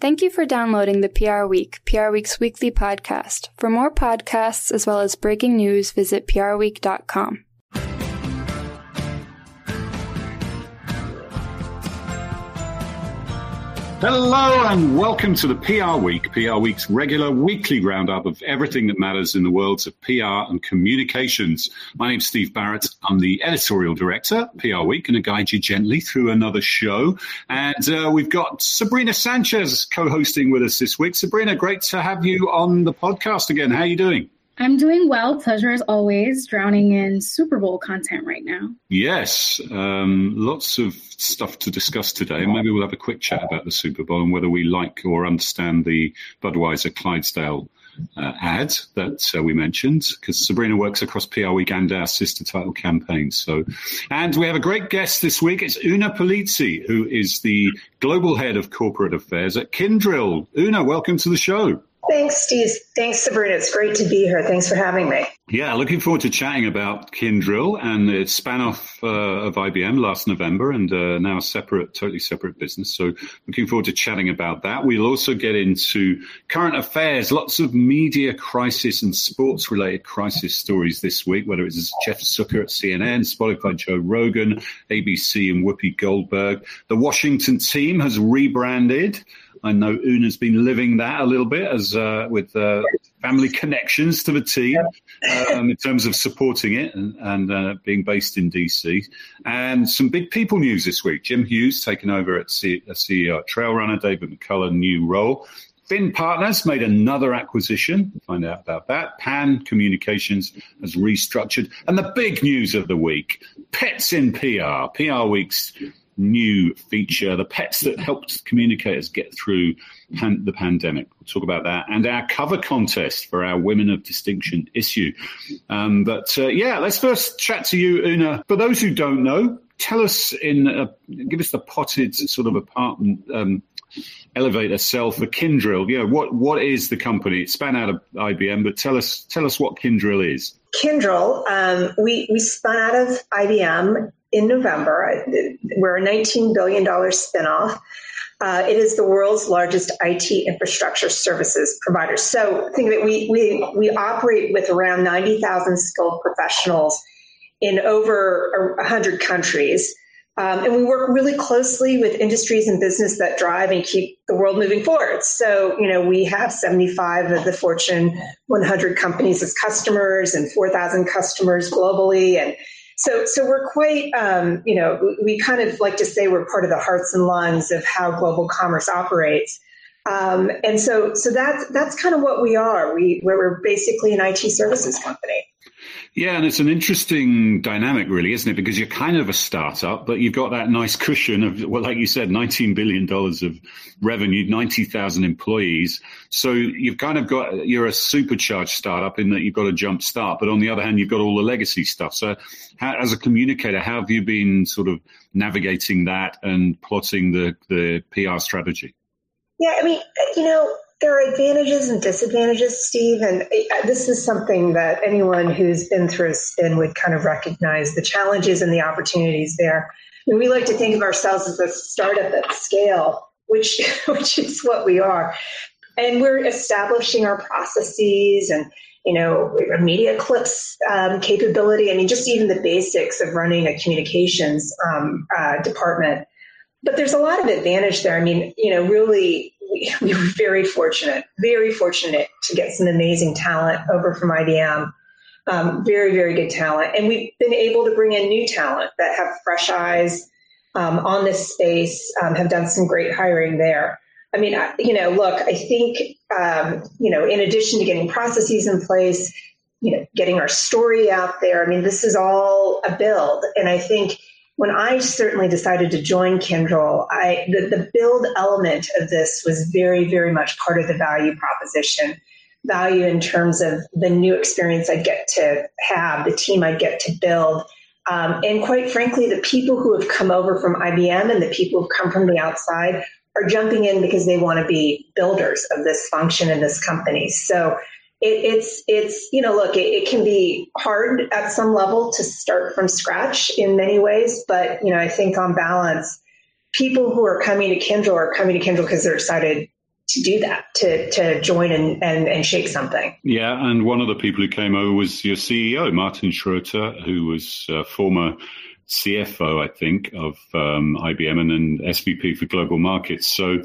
Thank you for downloading the PR Week, PR Week's weekly podcast. For more podcasts as well as breaking news, visit prweek.com. Hello and welcome to the PR Week, PR Week's regular weekly roundup of everything that matters in the worlds of PR and communications. My name's Steve Barrett. I'm the editorial director, PR Week, going to guide you gently through another show. And uh, we've got Sabrina Sanchez co-hosting with us this week. Sabrina, great to have you on the podcast again. How are you doing? I'm doing well. Pleasure as always. Drowning in Super Bowl content right now. Yes, um, lots of stuff to discuss today. Maybe we'll have a quick chat about the Super Bowl and whether we like or understand the Budweiser Clydesdale uh, ad that uh, we mentioned, because Sabrina works across PR Week and our sister title campaign. So, and we have a great guest this week. It's Una Pulizzi, who is the global head of corporate affairs at Kyndryl. Una, welcome to the show. Thanks, Steve. Thanks, Sabrina. It's great to be here. Thanks for having me. Yeah, looking forward to chatting about Kyndryl and its span off uh, of IBM last November and uh, now a separate, totally separate business. So looking forward to chatting about that. We'll also get into current affairs, lots of media crisis and sports related crisis stories this week, whether it's Jeff Zucker at CNN, Spotify Joe Rogan, ABC and Whoopi Goldberg. The Washington team has rebranded. I know Una's been living that a little bit as uh, with uh, family connections to the team um, in terms of supporting it and, and uh, being based in DC. And some big people news this week. Jim Hughes taking over at C- CEO at Trailrunner, David McCulloch, new role. Finn Partners made another acquisition. Find out about that. Pan Communications has restructured. And the big news of the week Pets in PR. PR Week's new feature, the pets that helped communicators get through pan- the pandemic. We'll talk about that and our cover contest for our Women of Distinction issue. Um, but uh, yeah, let's first chat to you, Una. For those who don't know, tell us in a, give us the potted sort of apartment um, elevator cell for Kyndryl. Yeah, what what is the company? It span out of IBM, but tell us tell us what Kyndryl is. Kyndryl, um, we we spun out of IBM in November. We're a $19 billion spinoff. Uh, it is the world's largest IT infrastructure services provider. So think that we, we, we operate with around 90,000 skilled professionals in over 100 countries. Um, and we work really closely with industries and business that drive and keep the world moving forward. So, you know, we have 75 of the Fortune 100 companies as customers and 4,000 customers globally. And so, so we're quite, um, you know, we kind of like to say we're part of the hearts and lungs of how global commerce operates. Um, and so, so that's that's kind of what we are. We we're basically an IT services company. Yeah, and it's an interesting dynamic, really, isn't it? Because you're kind of a startup, but you've got that nice cushion of, well, like you said, $19 billion of revenue, 90,000 employees. So you've kind of got, you're a supercharged startup in that you've got a jump start, but on the other hand, you've got all the legacy stuff. So how, as a communicator, how have you been sort of navigating that and plotting the, the PR strategy? Yeah, I mean, you know, there are advantages and disadvantages, Steve, and uh, this is something that anyone who's been through a spin would kind of recognize the challenges and the opportunities there. And we like to think of ourselves as a startup at scale, which which is what we are. And we're establishing our processes and you know media clips um, capability. I mean, just even the basics of running a communications um, uh, department. But there's a lot of advantage there. I mean, you know, really we, we were very fortunate, very fortunate to get some amazing talent over from IBM. Um, very, very good talent. And we've been able to bring in new talent that have fresh eyes um, on this space, um, have done some great hiring there. I mean, you know, look, I think, um, you know, in addition to getting processes in place, you know, getting our story out there, I mean, this is all a build. And I think when I certainly decided to join Kyndryl, I the, the build element of this was very, very much part of the value proposition. Value in terms of the new experience I'd get to have, the team I'd get to build. Um, and quite frankly, the people who have come over from IBM and the people who've come from the outside are jumping in because they want to be builders of this function in this company. So it, it's it's you know look it, it, can be hard at some level to start from scratch in many ways but you know i think on balance people who are coming to Kyndryl are coming to Kyndryl because they're excited to do that, to to join and, and, and shape something. Yeah, and one of the people who came over was your CEO, Martin Schroeter, who was a former CFO, I think, of um, IBM and then SVP for global markets. So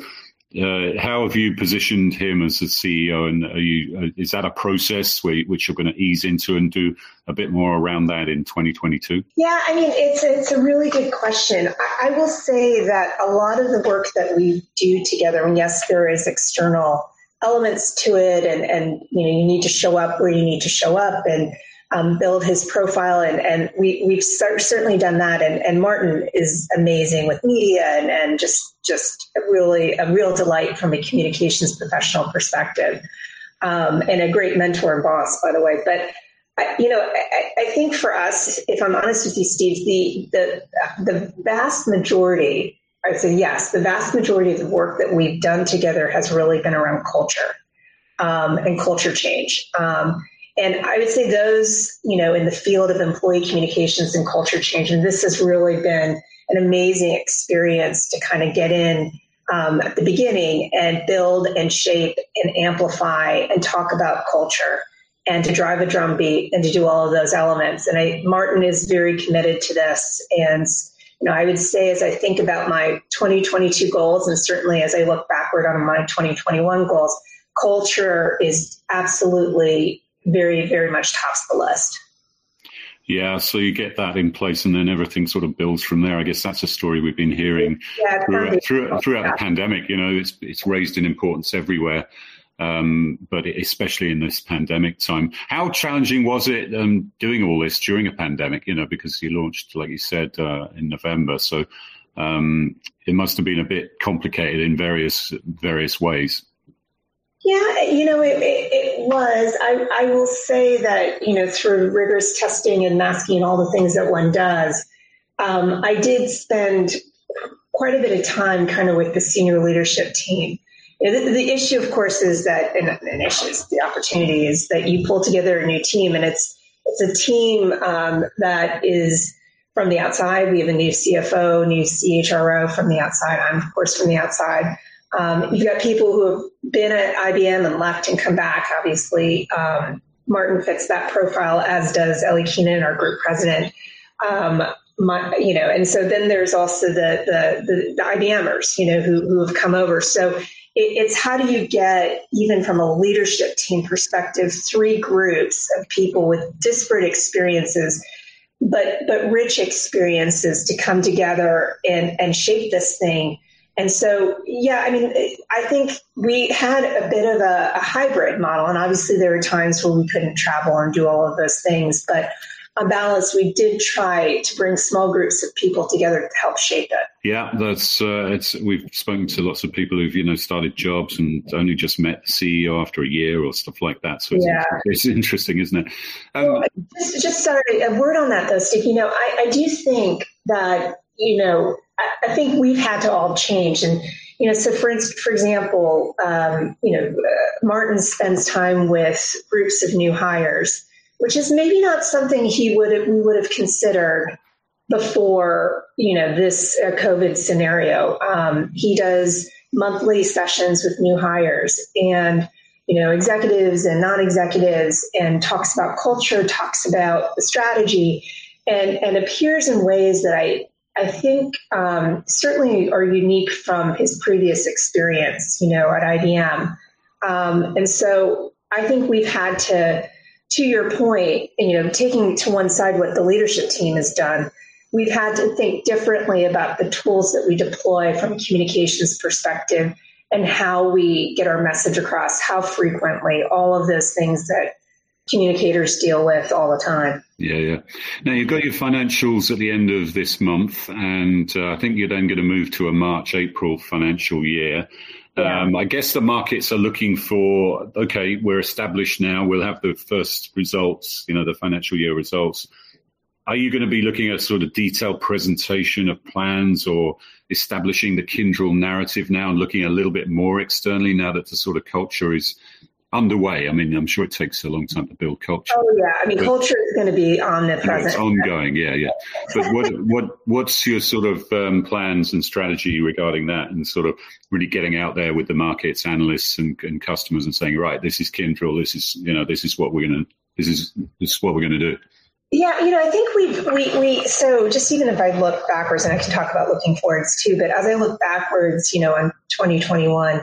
uh, how have you positioned him as the CEO, and you, uh, is that a process where, which you're going to ease into and do a bit more around that in 2022? Yeah, I mean it's it's a really good question. I, I will say that a lot of the work that we do together, and yes, there is external elements to it, and and you know you need to show up where you need to show up, and um, build his profile, and, and we, we've certainly done that. And, and Martin is amazing with media and, and just just really a real delight from a communications professional perspective, um, and a great mentor and boss, by the way. But you know, I, I, think for us, if I'm honest with you, Steve, the the the vast majority, I say yes, the vast majority of the work that we've done together has really been around culture um, and culture change. Um, and I would say those, you know, in the field of employee communications and culture change, and this has really been an amazing experience to kind of get in um, at the beginning and build and shape and amplify and talk about culture and to drive a drumbeat and to do all of those elements. And I, Martin is very committed to this. And you know, I would say as I think about my 2022 goals, and certainly as I look backward on my 2021 goals, culture is absolutely very, very much tops the list. Yeah, so you get that in place, and then everything sort of builds from there. I guess that's a story we've been hearing yeah, throughout, throughout, throughout the pandemic. You know, it's it's raised in importance everywhere, um, but especially in this pandemic time. How challenging was it um, doing all this during a pandemic? You know, because you launched, like you said, uh, in November, so um, it must have been a bit complicated in various various ways. Yeah, you know, it, it, it, was. I, I will say that, you know, through rigorous testing and masking and all the things that one does, um, I did spend quite a bit of time kind of with the senior leadership team. You know, the, the, issue, of course, is that, and an issue is the opportunity is that you pull together a new team, and it's it's a team um, that is from the outside. We have a new CFO, new CHRO from the outside. I'm, of course, from the outside. Um, you've got people who have been at IBM and left and come back. Obviously, um, Martin fits that profile, as does Elly Keinan, our group president. Um, my, you know, and so then there's also the the, the, the IBMers, you know, who, who have come over. So it, it's how do you get, even from a leadership team perspective, three groups of people with disparate experiences, but but rich experiences to come together and and shape this thing and so, yeah, I mean, I think we had a bit of a, a, hybrid model, and obviously there were times where we couldn't travel and do all of those things. But on balance, we did try to bring small groups of people together to help shape it. Yeah, that's uh, it's. We've spoken to lots of people who've you know started jobs and only just met the CEO after a year or stuff like that. So it's, yeah. it's interesting, isn't it? Um, well, just, just sorry, a word on that though, Steve. You know, I, I do think that you know I think we've had to all change. And, you know, so for instance, for example, um, you know, uh, Martin spends time with groups of new hires, which is maybe not something he would have, we would have considered before, you know, this uh, COVID scenario. Um, he does monthly sessions with new hires and, you know, executives and non-executives and talks about culture, talks about strategy and, and appears in ways that I, I think um, certainly are unique from his previous experience, you know, at IBM. Um, and so I think we've had to, to your point, you know, taking to one side what the leadership team has done, we've had to think differently about the tools that we deploy from communications perspective and how we get our message across, how frequently, all of those things that communicators deal with all the time. Yeah, yeah. Now you've got your financials at the end of this month, and uh, I think you're then going to move to a March April financial year. Yeah. Um, I guess the markets are looking for okay, we're established now. We'll have the first results, you know, the financial year results. Are you going to be looking at sort of detailed presentation of plans or establishing the Kyndryl narrative now and looking a little bit more externally now that the sort of culture is underway? I mean, I'm sure it takes a long time to build culture. Oh yeah, I mean, culture is going to be omnipresent. It's ongoing, yeah, yeah. But what what what's your sort of um, plans and strategy regarding that, and sort of really getting out there with the markets, analysts, and, and customers, and saying, right, this is Kyndryl, this is you know, this is what we're going to this is this is what we're to do. Yeah, you know, I think we've we we so just even if I look backwards, and I can talk about looking forwards too, but as I look backwards, you know, on 2021,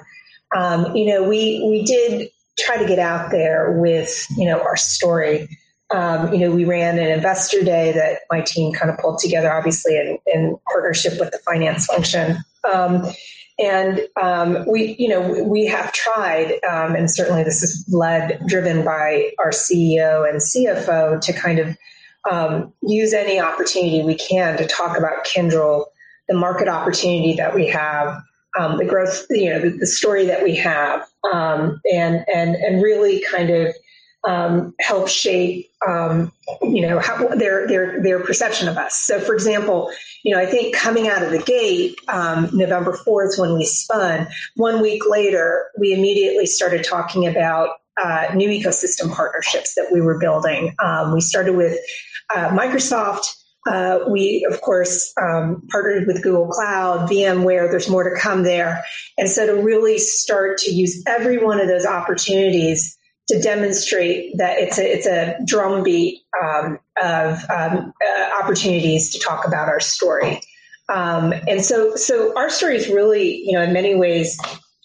um, you know, we we did try to get out there with, you know, our story. Um, you know, we ran an investor day that my team kind of pulled together, obviously in, in partnership with the finance function. Um, and um, we, you know, we have tried, um, and certainly this is led, driven by our CEO and CFO to kind of um, use any opportunity we can to talk about Kyndryl, the market opportunity that we have, um, the growth, you know, the, the, story that we have, um, and and and really kind of um, help shape, um, you know, how, their their their perception of us. So, for example, you know, I think coming out of the gate, um, November fourth, when we spun, one week later, we immediately started talking about uh, new ecosystem partnerships that we were building. Um, we started with uh, Microsoft. Uh, we, of course, um, partnered with Google Cloud, VMware. There's more to come there. And so to really start to use every one of those opportunities to demonstrate that it's a, it's a drumbeat um, of um, uh, opportunities to talk about our story. Um, and so, so our story is really, you know, in many ways,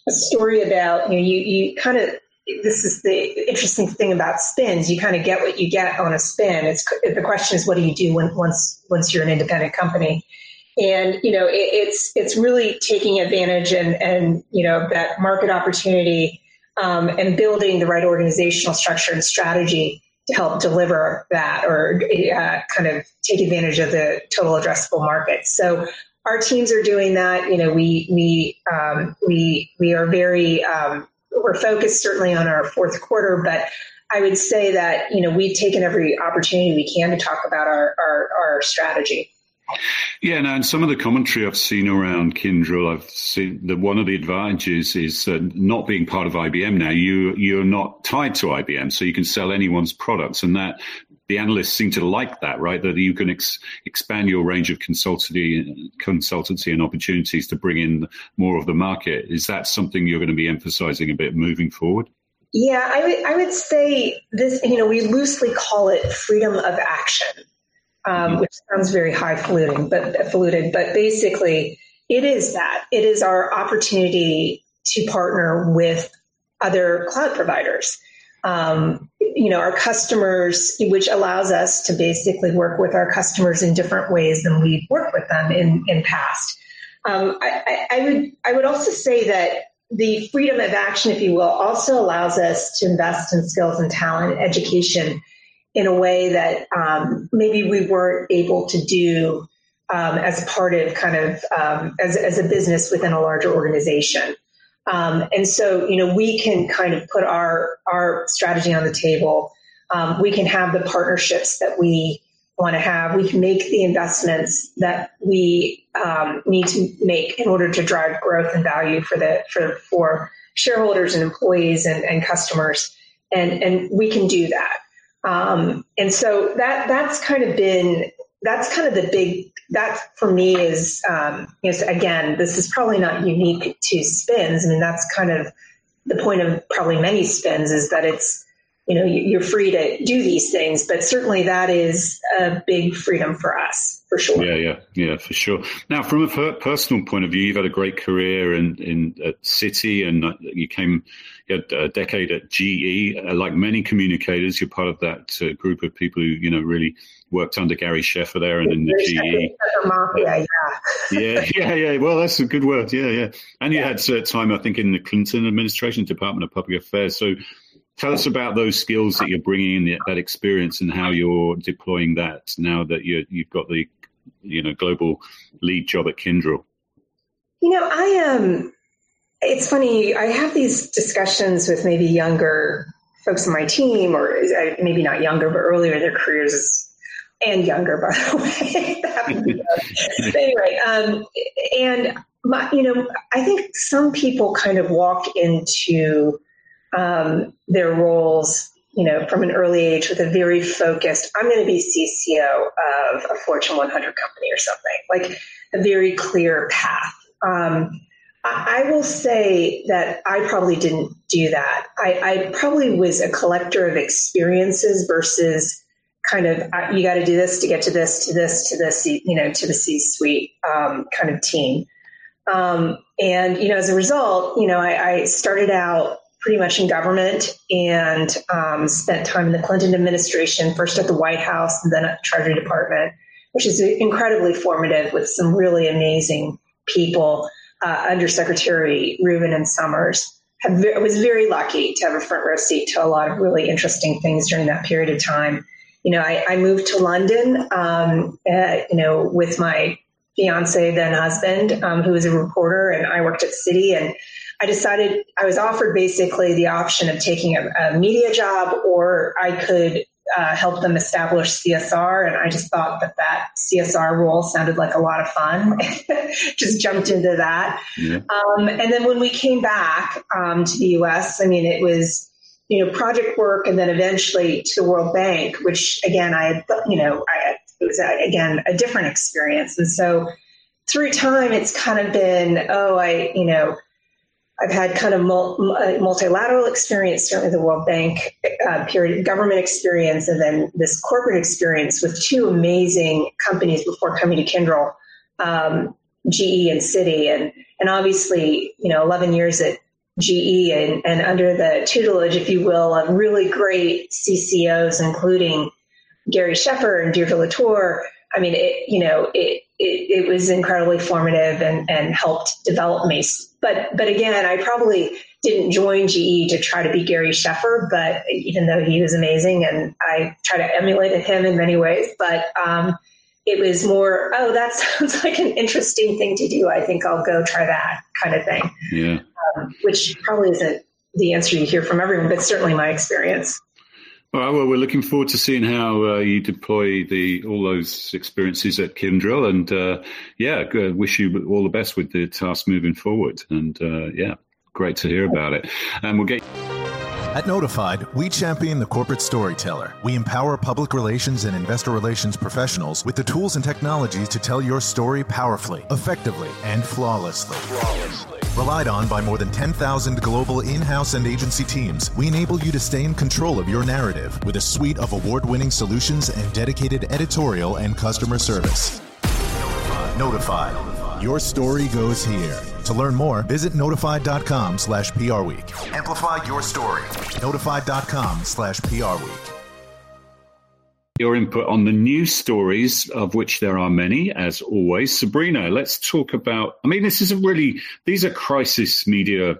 a story about, you know, you, you kind of this is the interesting thing about spins. You kind of get what you get on a spin. It's the question is what do you do when, once once you're an independent company? And you know it, it's it's really taking advantage and and you know that market opportunity um, and building the right organizational structure and strategy to help deliver that or uh, kind of take advantage of the total addressable market. So our teams are doing that. You know we we um, we we are very um, we're focused certainly on our fourth quarter, but I would say that you know we've taken every opportunity we can to talk about our our, our strategy. Yeah, now, and some of the commentary I've seen around Kyndryl, I've seen that one of the advantages is uh, not being part of IBM now. You you're not tied to IBM, so you can sell anyone's products, and that the analysts seem to like that, right? That you can ex- expand your range of consultancy, consultancy and opportunities to bring in more of the market. Is that something you're going to be emphasizing a bit moving forward? Yeah, I would, say this, you know, we loosely call it freedom of action, um, mm-hmm. which sounds very highfalutin, but falutin, but basically it is that. It is our opportunity to partner with other cloud providers um, you know, our customers, which allows us to basically work with our customers in different ways than we've worked with them in, in past. Um, I, I, would I would also say that the freedom of action, if you will, also allows us to invest in skills and talent, education, in a way that um, maybe we weren't able to do um, as part of kind of um, as, as a business within a larger organization. Um, and so, you know, we can kind of put our our strategy on the table. Um, we can have the partnerships that we want to have. We can make the investments that we um, need to make in order to drive growth and value for the for for shareholders and employees and, and customers. And and we can do that. Um, and so that that's kind of been that's kind of the big that for me is um, you know again this is probably not unique to spins. I mean that's kind of the point of probably many spins is that it's you know you're free to do these things but certainly that is a big freedom for us for sure yeah yeah yeah for sure now from a personal point of view you've had a great career in in at citi and you came you had a decade at ge like many communicators you're part of that uh, group of people who you know really worked under Gary Sheffer there and in the GE. Mafia, yeah. yeah, yeah, yeah. Well, that's a good word. Yeah, yeah. And you yeah. had uh, time, I think, in the Clinton administration, Department of Public Affairs. So tell us about those skills that you're bringing in, that experience, and how you're deploying that now that you you've got the you know global lead job at Kyndryl. You know, I am. Um, it's funny. I have these discussions with maybe younger folks on my team, or uh, maybe not younger, but earlier in their careers and younger, by the way. anyway, um, and my, you know, I think some people kind of walk into um, their roles, you know, from an early age with a very focused, I'm going to be CCO of a Fortune 100 company or something, like a very clear path. Um, I will say that I probably didn't do that. I, I probably was a collector of experiences versus kind of uh, you got to do this to get to this to this to this you know to the C suite um, kind of team. Um, and you know, as a result, you know, I, I started out pretty much in government and um, spent time in the Clinton administration, first at the White House and then at the Treasury Department, which is incredibly formative with some really amazing people. Uh, Undersecretary Rubin and Summers. I was very lucky to have a front row seat to a lot of really interesting things during that period of time. You know, I, I moved to London, um, uh, you know, with my fiance, then husband, um, who was a reporter, and I worked at Citi And I decided I was offered basically the option of taking a, a media job, or I could uh, help them establish CSR. And I just thought that that CSR role sounded like a lot of fun. just jumped into that. Yeah. Um, and then when we came back um, to the US, I mean, it was, you know, project work and then eventually to the World Bank, which again, I had, you know, I, it was, a, again, a different experience. And so through time, it's kind of been, oh, I, you know, I've had kind of uh, multilateral experience, certainly the World Bank uh, period, government experience, and then this corporate experience with two amazing companies before coming to Kyndryl, um, GE and Citi, and and obviously, you know, 11 years at GE and, and under the tutelage, if you will, of really great CCOs, including Gary Sheffer and Deirdre Latour. I mean, it, you know, it, it, it was incredibly formative and, and helped develop me but but again, I probably didn't join GE to try to be Gary Sheffer, but even though he was amazing and I try to emulate him in many ways, but um, it was more, oh, that sounds like an interesting thing to do. I think I'll go try that kind of thing. Yeah. Um, which probably isn't the answer you hear from everyone, but certainly my experience. Well, well, we're looking forward to seeing how uh, you deploy the all those experiences at Kyndryl, and uh, yeah, wish you all the best with the task moving forward. And uh, yeah, great to hear about it. And we'll get. At Notified, we champion the corporate storyteller. We empower public relations and investor relations professionals with the tools and technologies to tell your story powerfully, effectively, and flawlessly. flawlessly. Relied on by more than 10,000 global in house and agency teams, we enable you to stay in control of your narrative with a suite of award winning solutions and dedicated editorial and customer service. Notified. Your story goes here. To learn more, visit notified.com slash PR Week. Amplify your story. Notified.com slash PR Week your input on the news stories, of which there are many, as always. Sabrina, let's talk about. I mean, this is a really, these are crisis media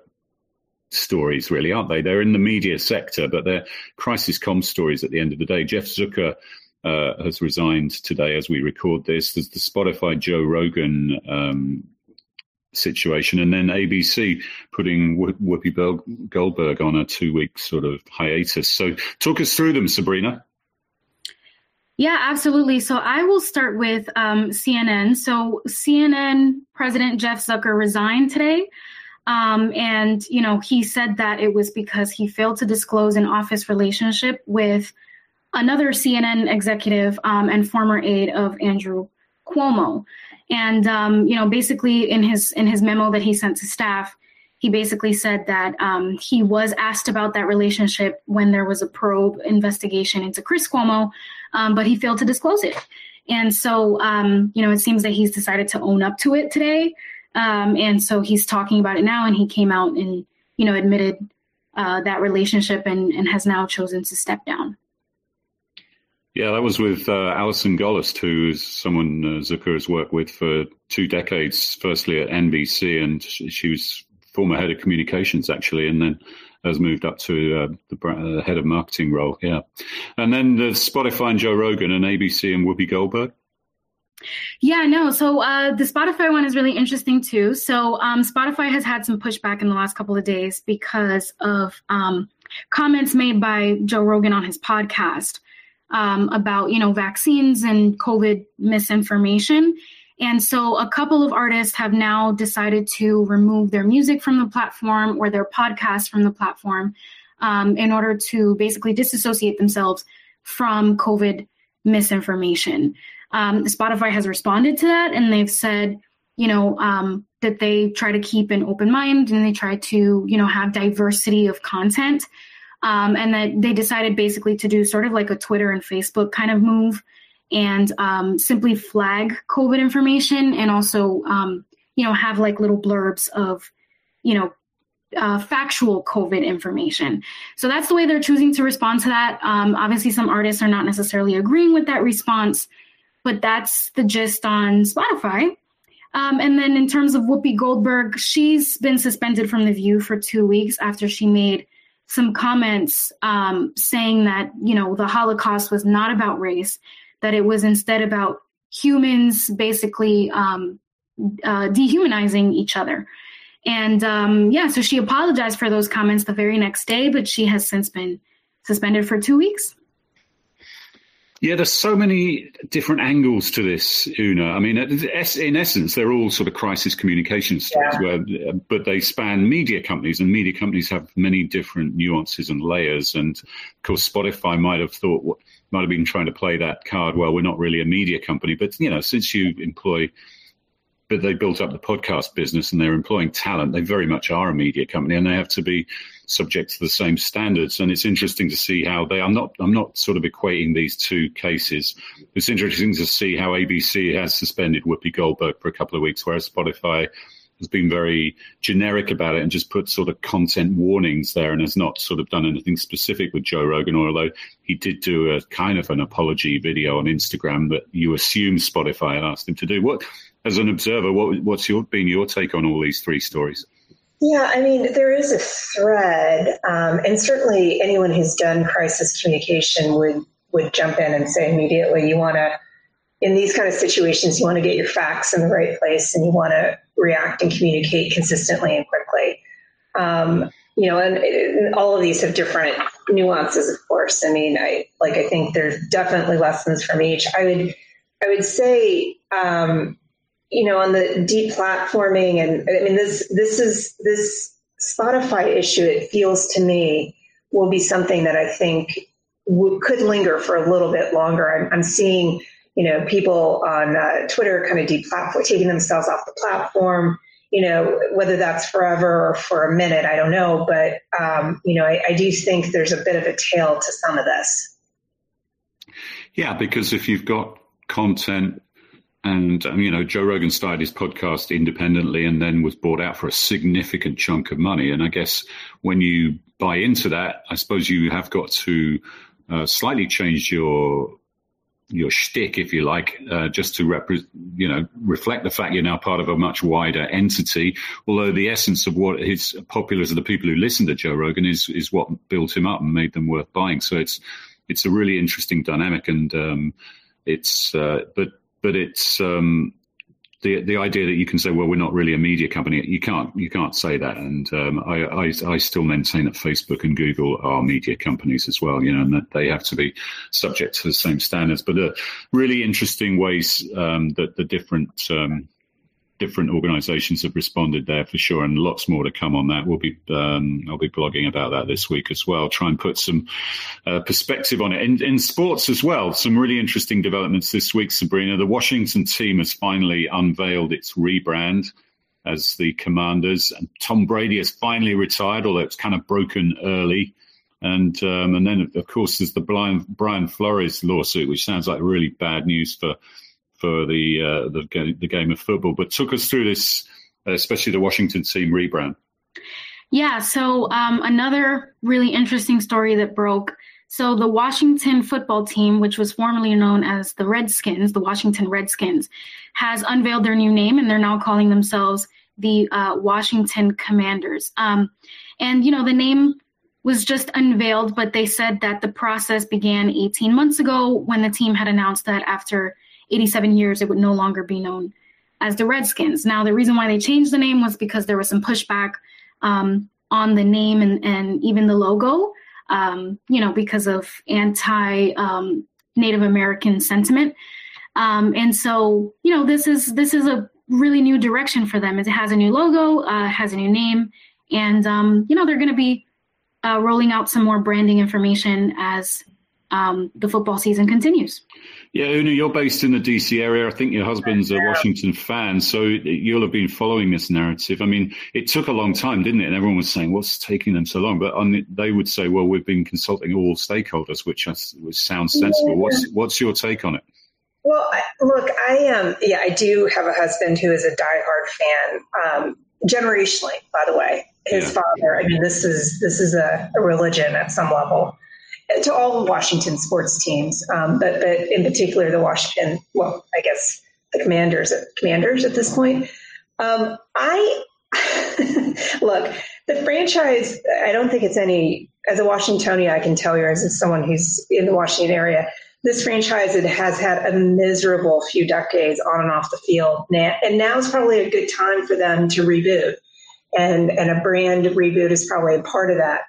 stories, really, aren't they? They're in the media sector, but they're crisis com stories at the end of the day. Jeff Zucker uh, has resigned today as we record this. There's the Spotify Joe Rogan um, situation, and then ABC putting Whoopi Goldberg on a two week sort of hiatus. So, talk us through them, Sabrina. Yeah, absolutely. So I will start with um, CNN. So CNN President Jeff Zucker resigned today. Um, and, you know, he said that it was because he failed to disclose an office relationship with another CNN executive um, and former aide of Andrew Cuomo. And, um, you know, basically in his in his memo that he sent to staff, he basically said that um, he was asked about that relationship when there was a probe investigation into Chris Cuomo, um, but he failed to disclose it. And so, um, you know, it seems that he's decided to own up to it today. Um, and so he's talking about it now, and he came out and, you know, admitted uh, that relationship and, and has now chosen to step down. Yeah, that was with uh, Allison Gollust, who is someone uh, Zucker has worked with for two decades, firstly at NBC, and she was former head of communications actually, and then has moved up to uh, the uh, head of marketing role. Yeah, and then the Spotify and Joe Rogan and ABC and Whoopi Goldberg. Yeah, no. So uh, the Spotify one is really interesting too. So um, Spotify has had some pushback in the last couple of days because of um, comments made by Joe Rogan on his podcast um, about you know vaccines and COVID misinformation. And so a couple of artists have now decided to remove their music from the platform or their podcast from the platform um, in order to basically disassociate themselves from COVID misinformation. Um, Spotify has responded to that and they've said, you know, um, that they try to keep an open mind and they try to, you know, have diversity of content. Um, and that they decided basically to do sort of like a Twitter and Facebook kind of move and um, simply flag COVID information and also, um, you know, have like little blurbs of, you know, uh, factual COVID information. So that's the way they're choosing to respond to that. Um, obviously, some artists are not necessarily agreeing with that response, but that's the gist on Spotify. Um, and then in terms of Whoopi Goldberg, she's been suspended from The View for two weeks after she made some comments um, saying that, you know, the Holocaust was not about race, that it was instead about humans basically um, uh, dehumanizing each other. And um, yeah, so she apologized for those comments the very next day, but she has since been suspended for two weeks. Yeah, there's so many different angles to this, Una. I mean, in essence, they're all sort of crisis communication stories, yeah. where, uh, but they span media companies, and media companies have many different nuances and layers. And of course, Spotify might have thought, might have been trying to play that card. Well, we're not really a media company, but you know, since you employ they built up the podcast business and they're employing talent. They very much are a media company and they have to be subject to the same standards. And it's interesting to see how they. I'm not. I'm not sort of equating these two cases. It's interesting to see how ABC has suspended Whoopi Goldberg for a couple of weeks, whereas Spotify has been very generic about it and just put sort of content warnings there and has not sort of done anything specific with Joe Rogan, although he did do a kind of an apology video on Instagram that you assume Spotify had asked him to do. What as an observer, what, what's your been your take on all these three stories? Yeah, I mean, there is a thread, um, and certainly anyone who's done crisis communication would would jump in and say immediately, you want to, in these kind of situations, you want to get your facts in the right place, and you want to react and communicate consistently and quickly. Um, you know, and, and, all of these have different nuances, of course. I mean, I like I think there's definitely lessons from each. I would I would say um, you know, on the deplatforming, and I mean, this this is this Spotify issue. It feels to me will be something that I think w- could linger for a little bit longer. I'm, I'm seeing, you know, people on uh, Twitter kind of deplatform, taking themselves off the platform. You know, whether that's forever or for a minute, I don't know. But um, you know, I, I do think there's a bit of a tail to some of this. Yeah, because if you've got content and um, you know, Joe Rogan started his podcast independently, and then was bought out for a significant chunk of money. And I guess when you buy into that, I suppose you have got to uh, slightly change your your shtick, if you like, uh, just to rep- you know reflect the fact you're now part of a much wider entity. Although the essence of what is popular to the people who listen to Joe Rogan is is what built him up and made them worth buying. So it's it's a really interesting dynamic, and um, it's uh, but but it's um, the the idea that you can say, well, we're not really a media company. You can't you can't say that, and um, I, I, I still maintain that Facebook and Google are media companies as well. You know, and that they have to be subject to the same standards. But the really interesting ways um, that the different um, different organisations have responded there for sure, and lots more to come on that. We'll be um, I'll be blogging about that this week as well. Try and put some uh, perspective on it in, in sports as well. Some really interesting developments this week, Sabrina. The Washington team has finally unveiled its rebrand as the Commanders, and Tom Brady has finally retired, although it's kind of broken early. And um, and then of course there's the Brian, Brian Flores lawsuit, which sounds like really bad news for for the uh, the, the game of football. But took us through this, especially the Washington team rebrand. Yeah. So um, another really interesting story that broke. So the Washington football team, which was formerly known as the Redskins, the Washington Redskins, has unveiled their new name, and they're now calling themselves the uh, Washington Commanders. Um, and you know the name was just unveiled, but they said that the process began 18 months ago when the team had announced that after 87 years, it would no longer be known as the Redskins. Now, the reason why they changed the name was because there was some pushback um, on the name and, and even the logo, um, you know, because of anti um, Native American sentiment. Um, and so, you know, this is this is a really new direction for them. It has a new logo, uh, has a new name, and um, you know, they're going to be uh, rolling out some more branding information as um, the football season continues. Yeah, Una, you're based in the DC area. I think your husband's a Washington fan, so you'll have been following this narrative. I mean, it took a long time, didn't it? And everyone was saying, "What's taking them so long?" But on, they would say, "Well, we've been consulting all stakeholders," which, which sounds sensible. What's what's your take on it? Well, look, I am. Um, yeah, I do have a husband who is a diehard fan, um, generationally, by the way. His yeah. father. I mean, this is this is a, a religion at some level to all Washington sports teams, um, but, but in particular the Washington, well, I guess the Commanders, Commanders at this point. Um, I look the franchise. I don't think it's any. As a Washingtonian, I can tell you, as someone who's in the Washington area, this franchise has had a miserable few decades on and off the field, and now is probably a good time for them to reboot. And and a brand reboot is probably a part of that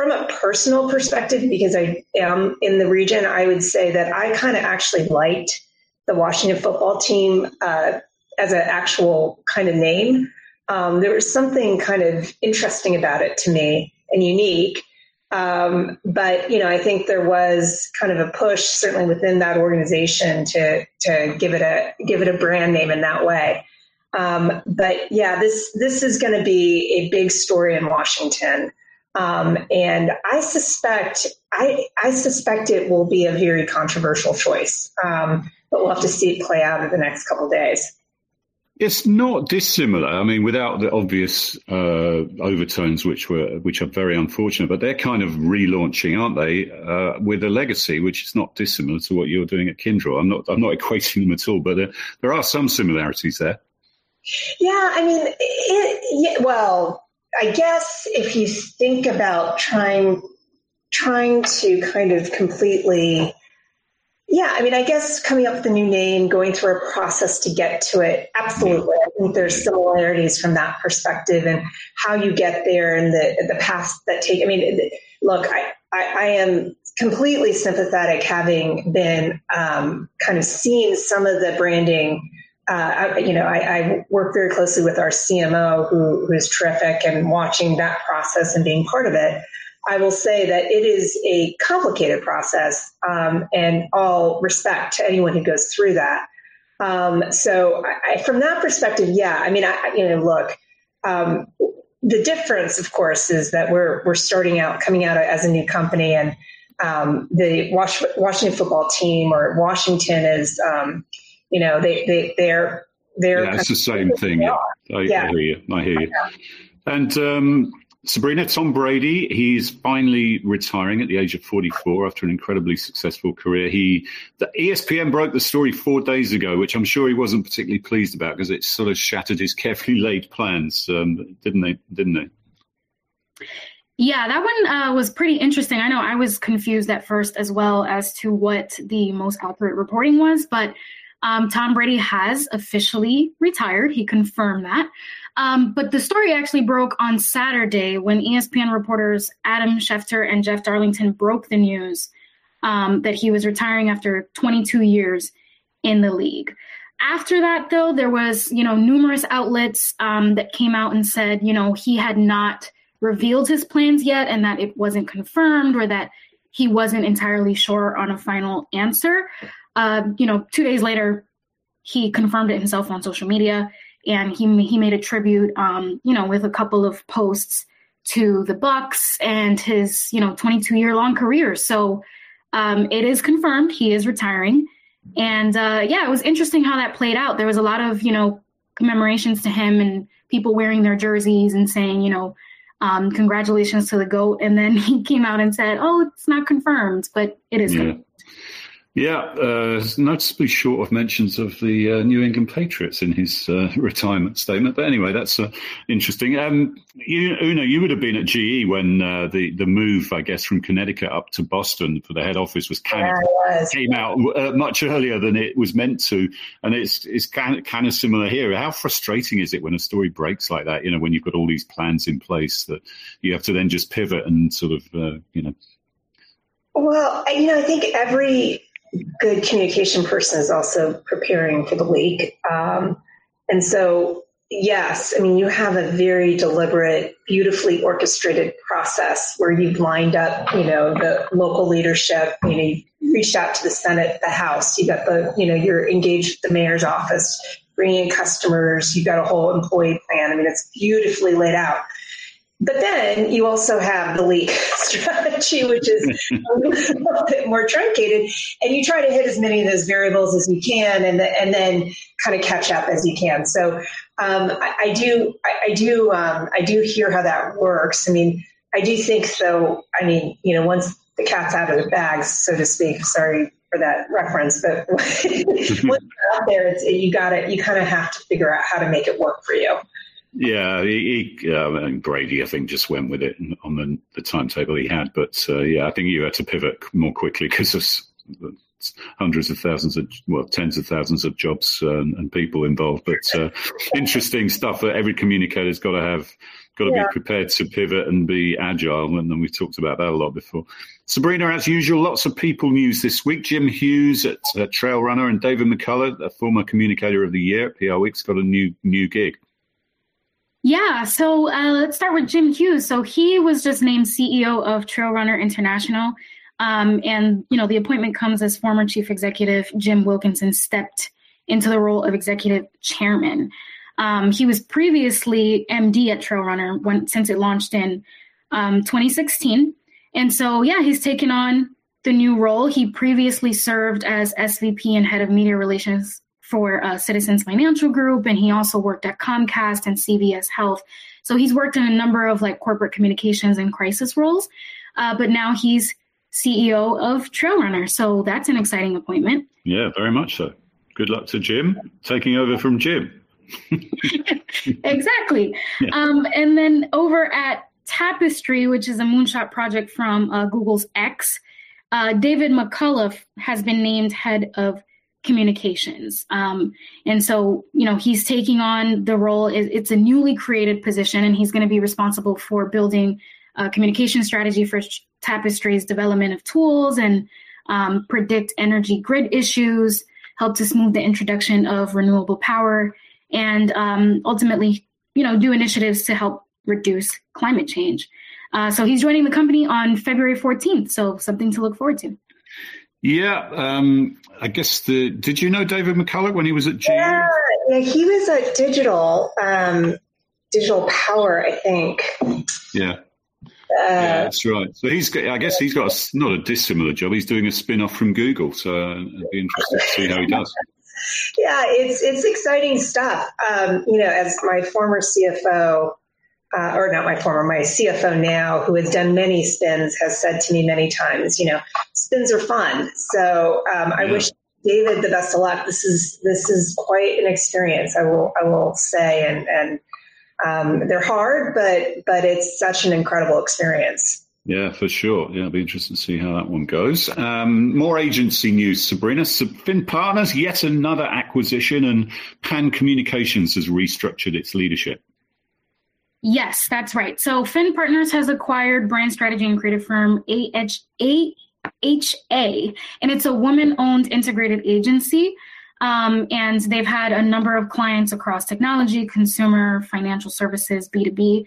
from a personal perspective, because I am in the region, I would say that I kind of actually liked the Washington football team uh, as an actual kind of name. Um, there was something kind of interesting about it to me and unique. Um, but you know, I think there was kind of a push, certainly within that organization, to to give it a give it a brand name in that way. Um, but yeah, this this is going to be a big story in Washington. Um, and I suspect I, I suspect it will be a very controversial choice, um, but we'll have to see it play out in the next couple of days. It's not dissimilar. I mean, without the obvious uh, overtones, which were which are very unfortunate, but they're kind of relaunching, aren't they? Uh, with a legacy, which is not dissimilar to what you're doing at Kyndryl. I'm not I'm not equating them at all, but there, there are some similarities there. Yeah, I mean, it, yeah, well, I guess if you think about trying trying to kind of completely yeah, I mean, I guess coming up with a new name, going through a process to get to it, absolutely. I think there's similarities from that perspective and how you get there and the the paths that take. I mean, look, I, I, I am completely sympathetic having been um, kind of seeing some of the branding uh, I, you know, I, I, work very closely with our CMO, who, who is terrific, and watching that process and being part of it. I will say that it is a complicated process, um, and all respect to anyone who goes through that. Um, so, I, from that perspective, yeah, I mean, I, you know, look, um, the difference, of course, is that we're we're starting out, coming out as a new company, and um, the Washington football team or Washington is um, you know, they, they, they're, they're. Yeah, it's the same thing. Yeah. I, yeah. I, hear you. I hear you. And, um, Sabrina, Tom Brady, he's finally retiring at the age of 44 after an incredibly successful career. He, the ESPN broke the story four days ago, which I'm sure he wasn't particularly pleased about because it sort of shattered his carefully laid plans, um, didn't they? Didn't they? Yeah, that one uh, was pretty interesting. I know I was confused at first as well as to what the most accurate reporting was, but um, Tom Brady has officially retired. He confirmed that. Um, but the story actually broke on Saturday when ESPN reporters Adam Schefter and Jeff Darlington broke the news um, that he was retiring after 22 years in the league. After that, though, there was you know numerous outlets um, that came out and said you know he had not revealed his plans yet and that it wasn't confirmed or that he wasn't entirely sure on a final answer. Uh, you know, two days later, he confirmed it himself on social media, and he he made a tribute, um, you know, with a couple of posts to the Bucs and his you know 22 year long career. So um, it is confirmed he is retiring, and uh, yeah, it was interesting how that played out. There was a lot of you know commemorations to him and people wearing their jerseys and saying you know um, congratulations to the goat and then he came out and said oh it's not confirmed but it is yeah. confirmed. Yeah, uh, noticeably short of mentions of the uh, New England Patriots in his uh, retirement statement. But anyway, that's uh, interesting. Um, you, Una, you would have been at GE when uh, the the move, I guess, from Connecticut up to Boston for the head office was kind yeah, of came out uh, much earlier than it was meant to, and it's it's kind of, kind of similar here. How frustrating is it when a story breaks like that? You know, when you've got all these plans in place that you have to then just pivot and sort of, you know. Well, you know, I think every good communication person is also preparing for the league. Um, and so, yes, I mean, you have a very deliberate, beautifully orchestrated process where you've lined up, you know, the local leadership, you know, you reached out to the Senate, the House, you got the, you know, you're engaged with the mayor's office, bringing in customers, you've got a whole employee plan. I mean, it's beautifully laid out. But then you also have the leak strategy, which is a little bit more truncated, and you try to hit as many of those variables as you can, and the, and then kind of catch up as you can. So um, I, I, do, I, I do, um, I do hear how that works. I mean, I do think so. I mean, you know, once the cat's out of the bag, so to speak. Sorry for that reference, but once you're out there, you got it. You kind of have to figure out how to make it work for you. Yeah, he, he uh, Brady, I think, just went with it on the, the timetable he had. But uh, yeah, I think you had to pivot more quickly because of hundreds of thousands of, well, tens of thousands of jobs uh, and people involved. But uh, interesting stuff that every communicator's got to have, got to yeah. be prepared to pivot and be agile. And then we talked about that a lot before. Sabrina, as usual, lots of people news this week. Jim Hughes at uh, Trailrunner and David McCulloch, a former communicator of the year at PR Week's got a new new gig. Yeah, so uh, let's start with Jim Hughes. So he was just named CEO of Trailrunner International. Um, and, you know, the appointment comes as former chief executive Jim Wilkinson stepped into the role of executive chairman. Um, he was previously MD at Trailrunner when, since it launched in um, 2016. And so, yeah, he's taken on the new role. He previously served as SVP and head of media relations for uh, Citizens Financial Group, and he also worked at Comcast and CVS Health. So he's worked in a number of like corporate communications and crisis roles, uh, but now he's CEO of Trailrunner. So that's an exciting appointment. Yeah, very much so. Good luck to Jim taking over from Jim. exactly. Yeah. Um, and then over at Tapestry, which is a moonshot project from uh, Google's X, uh, David McCulloch has been named head of communications. Um, and so, you know, he's taking on the role, it's a newly created position, and he's going to be responsible for building a communication strategy for Tapestry's development of tools and um, predict energy grid issues, help to smooth the introduction of renewable power, and um, ultimately, you know, do initiatives to help reduce climate change. Uh, so he's joining the company on February 14th. So something to look forward to. Yeah, um, I guess the. Did you know David McCulloch when he was at GE? Yeah, yeah he was at Digital, um, Digital Power, I think. Yeah. Uh, yeah, that's right. So he's got, I guess he's got a, not a dissimilar job. He's doing a spin off from Google. So uh, it'd be interesting to see how he does. yeah, it's it's exciting stuff. Um, you know, as my former CFO uh, or not my former, my CFO now, who has done many spins, has said to me many times, you know, spins are fun. So um, I wish David the best of luck. This is this is quite an experience. I will I will say, and and um, they're hard, but but it's such an incredible experience. Yeah, for sure. Yeah, it'll be interesting to see how that one goes. Um, more agency news, Sabrina. Finn Partners, yet another acquisition, and Pan Communications has restructured its leadership. Yes, that's right. So Finn Partners has acquired brand strategy and creative firm AHA, and it's a woman-owned integrated agency. Um, and they've had a number of clients across technology, consumer, financial services, B2B.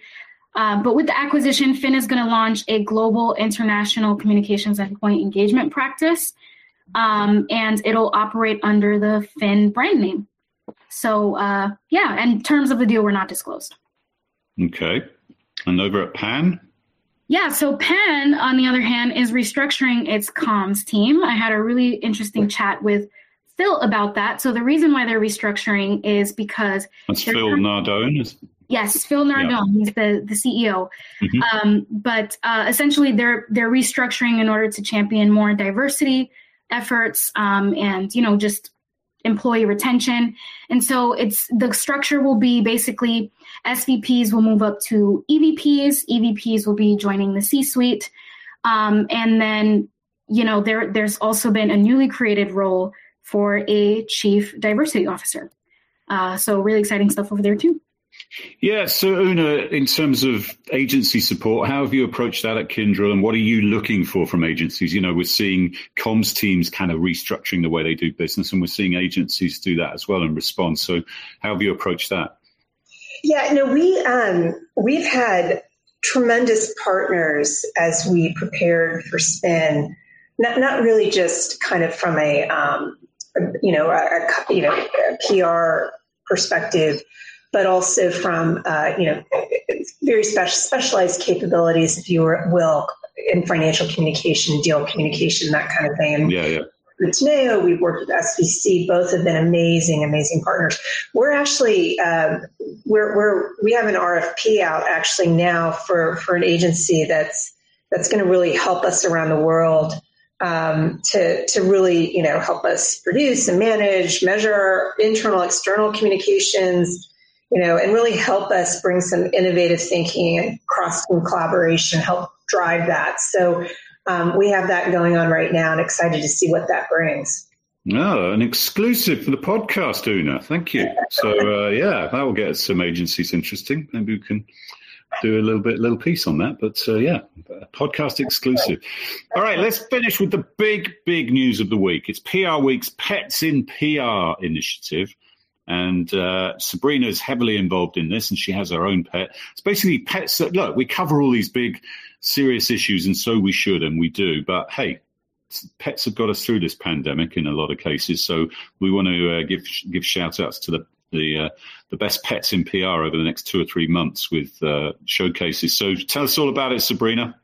Uh, but with the acquisition, Finn is going to launch a global international communications and point engagement practice. Um, and it'll operate under the Finn brand name. So, uh, yeah, and terms of the deal were not disclosed. Okay. And over at Pan? Yeah, so Pan, on the other hand, is restructuring its comms team. I had a really interesting chat with Phil about that. So the reason why they're restructuring is because that's Phil Nardone. Is- yes, Phil Nardone. Yeah. He's the the CEO. Mm-hmm. Um, but uh, essentially, they're they're restructuring in order to champion more diversity efforts um, and you know just employee retention. And so it's the structure will be basically SVPs will move up to EVPs, EVPs will be joining the C-suite, um, and then you know there there's also been a newly created role for a chief diversity officer. Uh, so really exciting stuff over there too. Yeah. So, Una, in terms of agency support, how have you approached that at Kyndryl and what are you looking for from agencies? You know, we're seeing comms teams kind of restructuring the way they do business and we're seeing agencies do that as well in response. So, how have you approached that? Yeah, no, we um, we've had tremendous partners as we prepared for spin. Not not really just kind of from a um, you know a, a, you know a PR perspective, but also from uh, you know very special specialized capabilities, if you will, in financial communication, deal communication, that kind of thing. And yeah, yeah. With Teneo, we've worked with SVC. Both have been amazing, amazing partners. We're actually uh, we're, we're we have an RFP out actually now for for an agency that's that's going to really help us around the world um, to to really you know help us produce and manage, measure internal external communications, you know, and really help us bring some innovative thinking and cross team collaboration, help drive that. So um, we have that going on right now, and excited to see what that brings. Oh, an exclusive for the podcast, Una. Thank you. So, uh, yeah, that will get some agencies interesting. Maybe we can do a little bit, little piece on that. But uh, yeah, podcast exclusive. All right, let's finish with the big, big news of the week. It's PR Week's Pets in PR initiative. And uh, is heavily involved in this, and she has her own pet. It's basically pets that look. We cover all these big, serious issues, and so we should, and we do. But hey, pets have got us through this pandemic in a lot of cases. So we want to uh, give give shout outs to the the uh, the best pets in PR over the next two or three months with uh, showcases. So tell us all about it, Sabrina.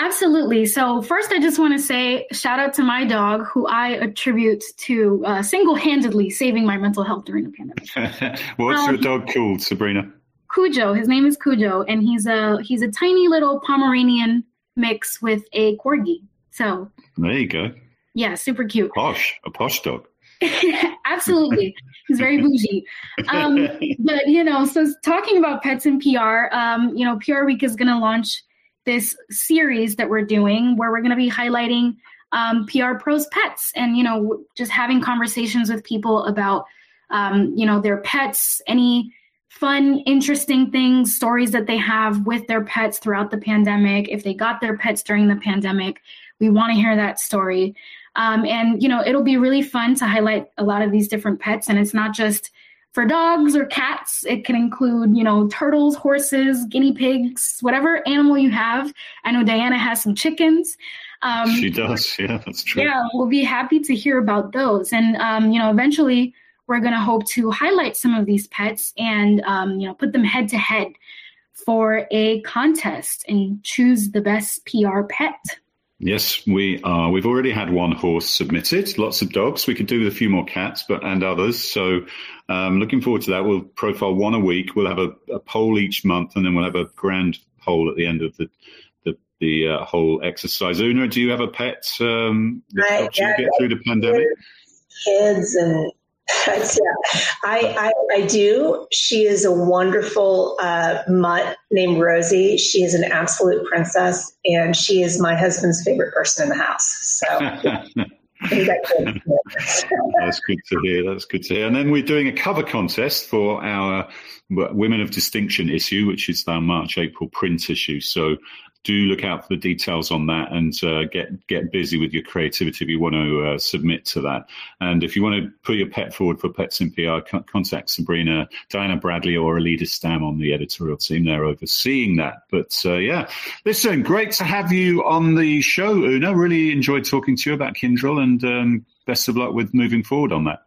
Absolutely. So first, I just want to say shout out to my dog, who I attribute to uh, single-handedly saving my mental health during the pandemic. What's um, your dog called, Sabrina? Cujo. His name is Cujo, and he's a he's a tiny little Pomeranian mix with a corgi. So there you go. Yeah, super cute. Posh, a posh dog. Absolutely. He's very bougie. Um, but, you know, so talking about pets and PR, um, you know, PR Week is going to launch this series that we're doing where we're going to be highlighting um, PR pros pets and, you know, just having conversations with people about, um, you know, their pets, any fun, interesting things, stories that they have with their pets throughout the pandemic. If they got their pets during the pandemic, we want to hear that story. Um, and, you know, it'll be really fun to highlight a lot of these different pets. And it's not just for dogs or cats. It can include, you know, turtles, horses, guinea pigs, whatever animal you have. I know Diana has some chickens. Um, she does. Yeah, that's true. Yeah, we'll be happy to hear about those. And, um, you know, eventually we're going to hope to highlight some of these pets and, um, you know, put them head to head for a contest and choose the best PR pet. Yes, we are. We've already had one horse submitted. Lots of dogs. We could do with a few more cats, but and others. So, um, looking forward to that. We'll profile one a week. We'll have a, a, poll each month, and then we'll have a grand poll at the end of the the, the uh, whole exercise. Una, do you have a pet? Um, that yeah, get through the pandemic. Kids and yeah, I, I, I do. She is a wonderful uh, mutt named Rosie. She is an absolute princess, and she is my husband's favorite person in the house. So. That's good to hear. That's good to hear. And then we're doing a cover contest for our Women of Distinction issue, which is our March April print issue. So do look out for the details on that and uh, get get busy with your creativity if you want to uh, submit to that. And if you want to put your pet forward for Pets in PR, contact Sabrina, Diana Bradley, or Alida Stam on the editorial team. They're overseeing that. But uh, yeah, listen, great to have you on the show, Una. Really enjoyed talking to you about Kyndryl, and um, best of luck with moving forward on that.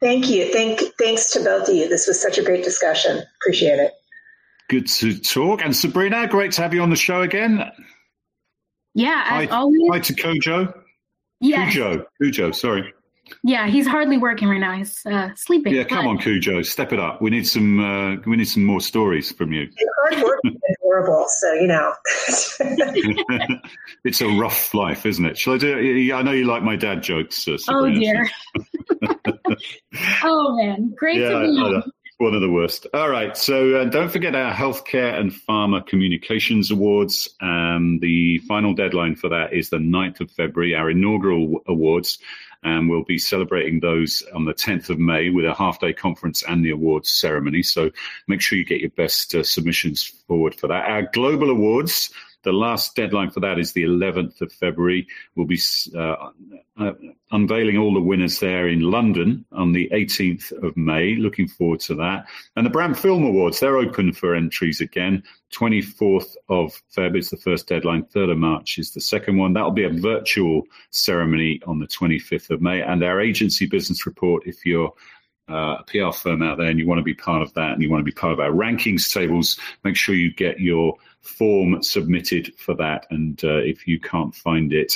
Thank you. Thank thanks to both of you. This was such a great discussion. Appreciate it. Good to talk. And Sabrina, great to have you on the show again. Yeah, hi, always. Hi to Kojo. Yeah. Cujo. Cujo, sorry. Yeah, he's hardly working right now. He's uh, sleeping. Yeah, come but... on, Cujo, step it up. We need some. Uh, we need some more stories from you. Hard work is horrible, so you know. it's a rough life, isn't it? Shall I do? I know you like my dad jokes. Uh, oh dear. oh man, great yeah, to be on. One of the worst. All right. So uh, don't forget our Healthcare and Pharma Communications Awards. Um, the final deadline for that is the 9th of February, our inaugural awards. And we'll be celebrating those on the 10th of May with a half day conference and the awards ceremony. So make sure you get your best uh, submissions forward for that. Our global awards The last deadline for that is the 11th of February. We'll be uh, uh, unveiling all the winners there in London on the 18th of May. Looking forward to that. And the Brand Film Awards, they're open for entries again. 24th of Feb is the first deadline. 3rd of March is the second one. That'll be a virtual ceremony on the 25th of May. And our agency business report, if you're uh, a PR firm out there and you want to be part of that and you want to be part of our rankings tables, make sure you get your form submitted for that. And uh, if you can't find it,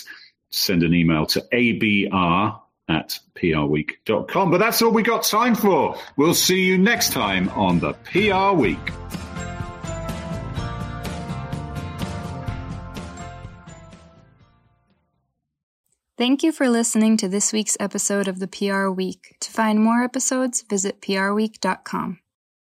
send an email to abr at prweek.com. But that's all we got time for. We'll see you next time on the PR Week. Thank you for listening to this week's episode of the PR Week. To find more episodes, visit prweek.com.